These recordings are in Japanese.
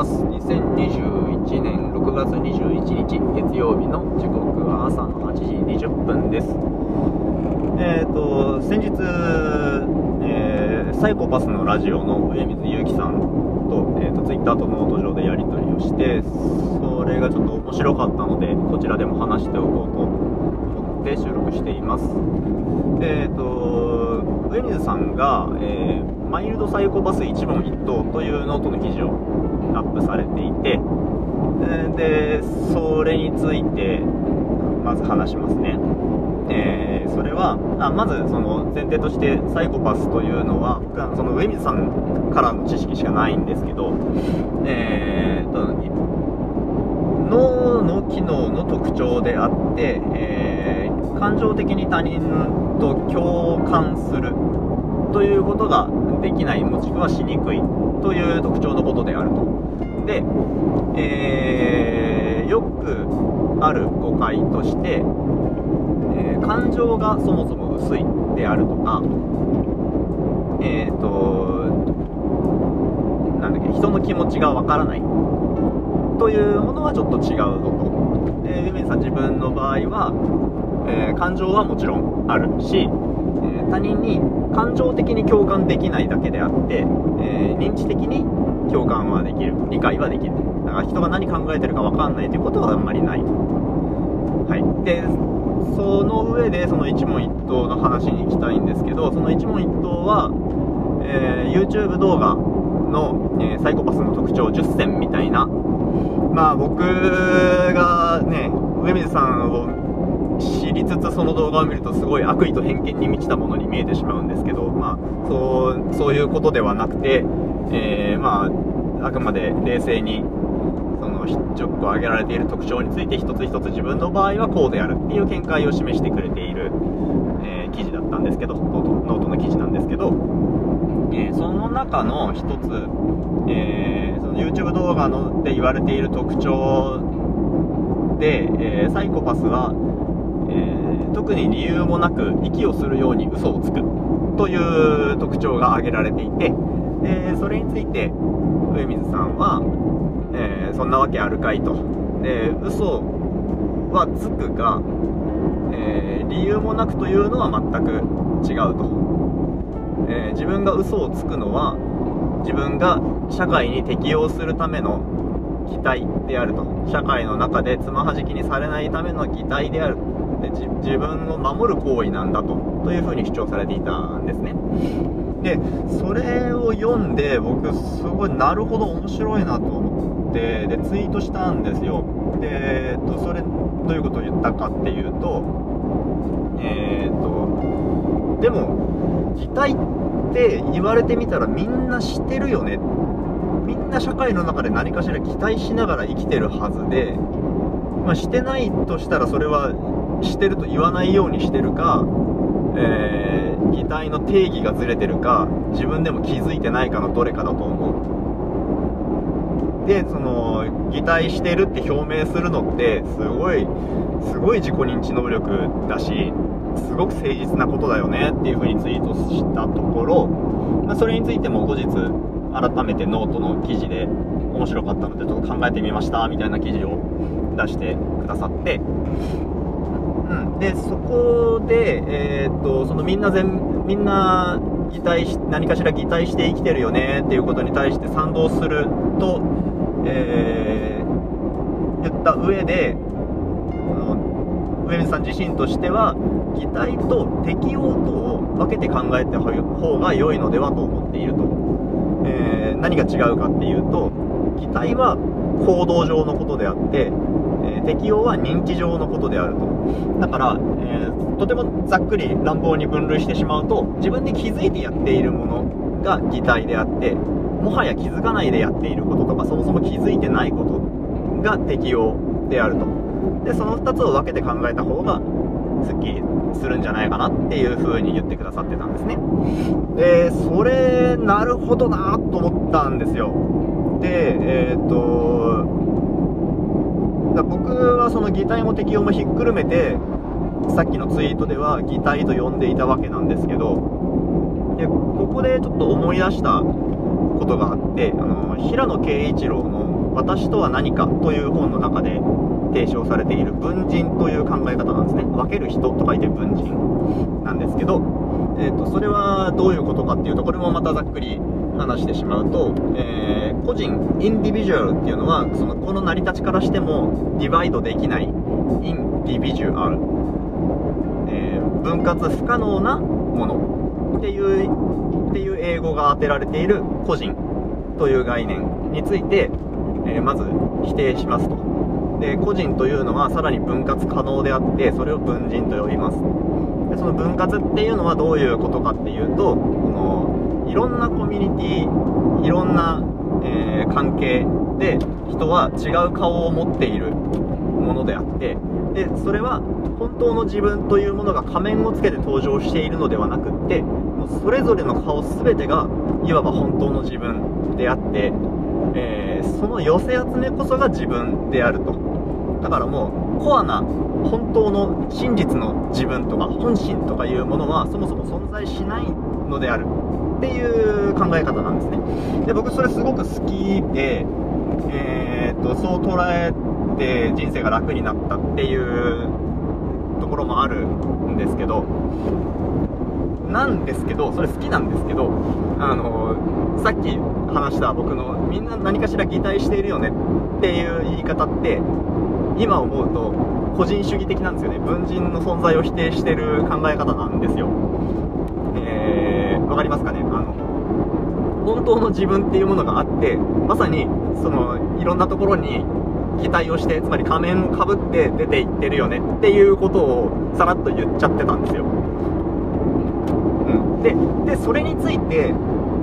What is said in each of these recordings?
ます。2021年6月21日月曜日の時刻は朝の8時20分です。えっ、ー、と先日、えー、サイコパスのラジオの上水祐樹さんと,、えーと、と Twitter とノート上でやり取りをしてそれがちょっと面白かったのでこちらでも話しておこうと思って収録しています。えっ、ー、と上水さんが、えーマイルドサイコパス一問一答というノートの記事をアップされていて、で、それについて、まず話しますね。えー、それはあまずその前提としてサイコパスというのはその上水さんからの知識しかないんですけど、えー、脳の機能の特徴であって、えー、感情的に他人と共感するということができないもしくはしにくいという特徴のことであると。で、えー、よくある誤解として、えー、感情がそもそも薄いであるとかえっ、ー、となんだっけ人の気持ちがわからないというものはちょっと違うぞと。でユミさん自分の場合は、えー、感情はもちろんあるしえ他人に感情的に共感できないだけであって、え、認知的に共感はできる理解はできる。だから人が何考えてるか分かんないということはあんまりない。はい。でその上でその一問一答の話に行きたいんですけどその一問一答は、え、YouTube 動画の、え、サイコパスの特徴10選みたいなまあ僕がね上水さんを知りつつその動画を見るとすごい悪意と偏見に満ちたものに見えてしまうんですけど、まあ、そうそういうことではなくて、えー、まあ、あくまで冷静にその10個挙げられている特徴について一つ一つ自分の場合はこうであるっていう見解を示してくれている、えー、記事だったんですけどノートの記事なんですけど、中の一つ、えーその YouTube 動画ので言われている特徴で、えサイコパスはえ特に理由もなく息をするように嘘をつくという特徴が挙げられていてでそれについて上水さんは、え、そんなわけあるかいと。で嘘はつくが、え、理由もなくというのは全く違うと、えー、自分が嘘をつくのは自分が社会に適応するための期待であると。社会の中でつまはじきにされないための期待である。で自分を守る行為なんだと。というふうに主張されていたんですね。でそれを読んで僕すごいなるほど面白いなと思ってでツイートしたんですよ。で、えっと、それどういうことを言ったかっていうとえー、とでも擬態って言われてみたらみんな知ってるよね。みんな社会の中で何かしら期待しながら生きてるはずでまあ、してないとしたらそれはしてると言わないようにしてるか、えー、擬態の定義がずれてるか自分でも気づいてないかのどれかだと思う。でその擬態してるって表明するのってすごいすごい自己認知能力だしすごく誠実なことだよねっていう風にツイートしたところ、まあ、それについても後日改めてノートの記事で面白かったのでちょっと考えてみましたみたいな記事を出してくださってうん、でそこで、えー、っとそのみんな全みんな擬態し何かしら擬態して生きてるよねっていうことに対して賛同すると、えー、言った上で上水さん自身としては擬態と適応とを分けて考えた方が良いのではと思っていると、えー、何が違うかっていうと擬態は行動上のことであってえー、適応は認知上のことであると。だから、えー、とてもざっくり乱暴に分類してしまうと自分で気づいてやっているものが擬態であってもはや気づかないでやっていることとかそもそも気づいてないことが適応であると。でその2つを分けて考えた方がすっきりするんじゃないかなっていう風に言ってくださってたんですね。でそれなるほどなと思ったんですよ。でえっ、ー、とだ僕はその擬態も適用もひっくるめてさっきのツイートでは擬態と呼んでいたわけなんですけどでここでちょっと思い出したことがあってあの平野啓一郎の私とは何かという本の中で提唱されている文人という考え方なんですね。分ける人と書いて文人なんですけど、えーと、それはどういうことかっていうとこれもまたざっくり話してしまうと、えー、個人インディビジュアルっていうのはそのこの成り立ちからしてもディバイドできないインディビジュアル、えー、分割不可能なもの。っていうっていう英語が当てられている個人という概念について、えー、まず否定しますと。で個人というのはさらに分割可能であってそれを文人と呼びます。でその分割っていうのはどういうことかっていうとこのいろんなコミュニティいろんな、えー、関係で人は違う顔を持っているものであってでそれは本当の自分というものが仮面をつけて登場しているのではなくってもうそれぞれの顔全てがいわば本当の自分であって、えー、その寄せ集めこそが自分であると。だからもうコアな本当の真実の自分とか本心とかいうものはそもそも存在しないのであるっていう考え方なんですね。で僕それすごく好きで、とそう捉えて人生が楽になったっていうところもあるんですけどなんですけどそれ好きなんですけどあのさっき話した僕のみんな何かしら擬態しているよねっていう言い方って今思うと個人主義的なんですよね。文人の存在を否定してる考え方なんですよ。えー、わかりますかね？あの本当の自分っていうものがあってまさにそのいろんなところに期待をしてつまり仮面をかぶって出ていってるよねっていうことをさらっと言っちゃってたんですよ、うん、ででそれについて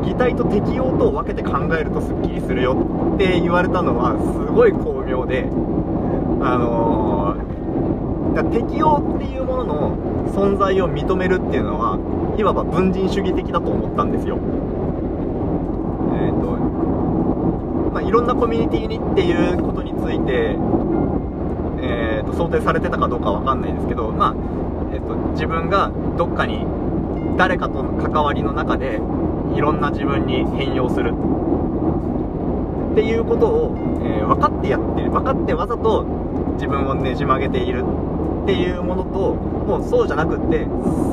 擬態と適用と分けて考えるとすっきりするよって言われたのはすごい巧妙であのー、適応っていうものの存在を認めるっていうのはいわば文人主義的だと思ったんですよ。えっ、ー、とまあ、いろんなコミュニティにっていうことについて、えーと、想定されてたかどうかわかんないですけど、まあえーと、自分がどっかに誰かとの関わりの中でいろんな自分に変容するっていうことを、えー、分かってやってる分かってわざと自分をねじ曲げているっていうものともうそうじゃなくって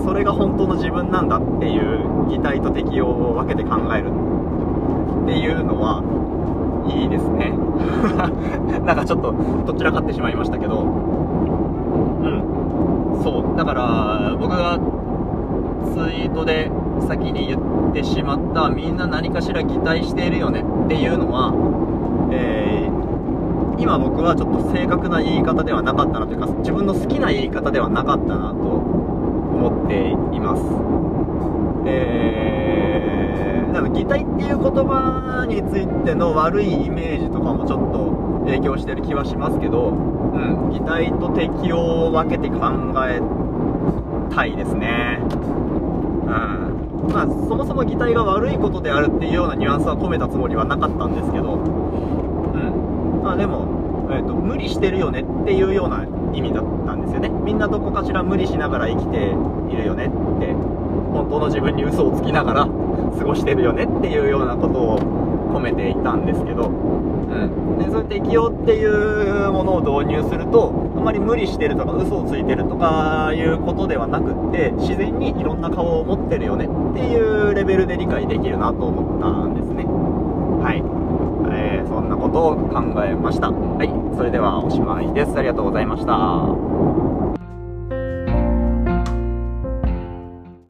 それが本当の自分なんだっていう擬態と適応を分けて考えるっていうのはいいですね なんかちょっとどちらかってしまいましたけど。うん。そう。だから僕がツイートで先に言ってしまったみんな何かしら擬態しているよねっていうのは、えー今僕はちょっと正確な言い方ではなかったなというか自分の好きな言い方ではなかったなと思っています。えー、だか擬態っていう言葉についての悪いイメージとかもちょっと影響してる気はしますけど、うん、擬態と適応を分けて考えたいですね。うん。まあそもそも擬態が悪いことであるっていうようなニュアンスは込めたつもりはなかったんですけどうん。まあでも、えーと、無理してるよねっていうような意味だったんですよね。みんなどこかしら無理しながら生きているよねって本当の自分に嘘をつきながら過ごしてるよねっていうようなことを込めていたんですけど、うん、でそういう適応っていうものを導入するとあまり無理してるとか嘘をついてるとかいうことではなくって自然にいろんな顔を持ってるよねっていうレベルで理解できるなと思ったんですねはいえー、そんなことを考えました。はい、それではおしまいです。ありがとうございました。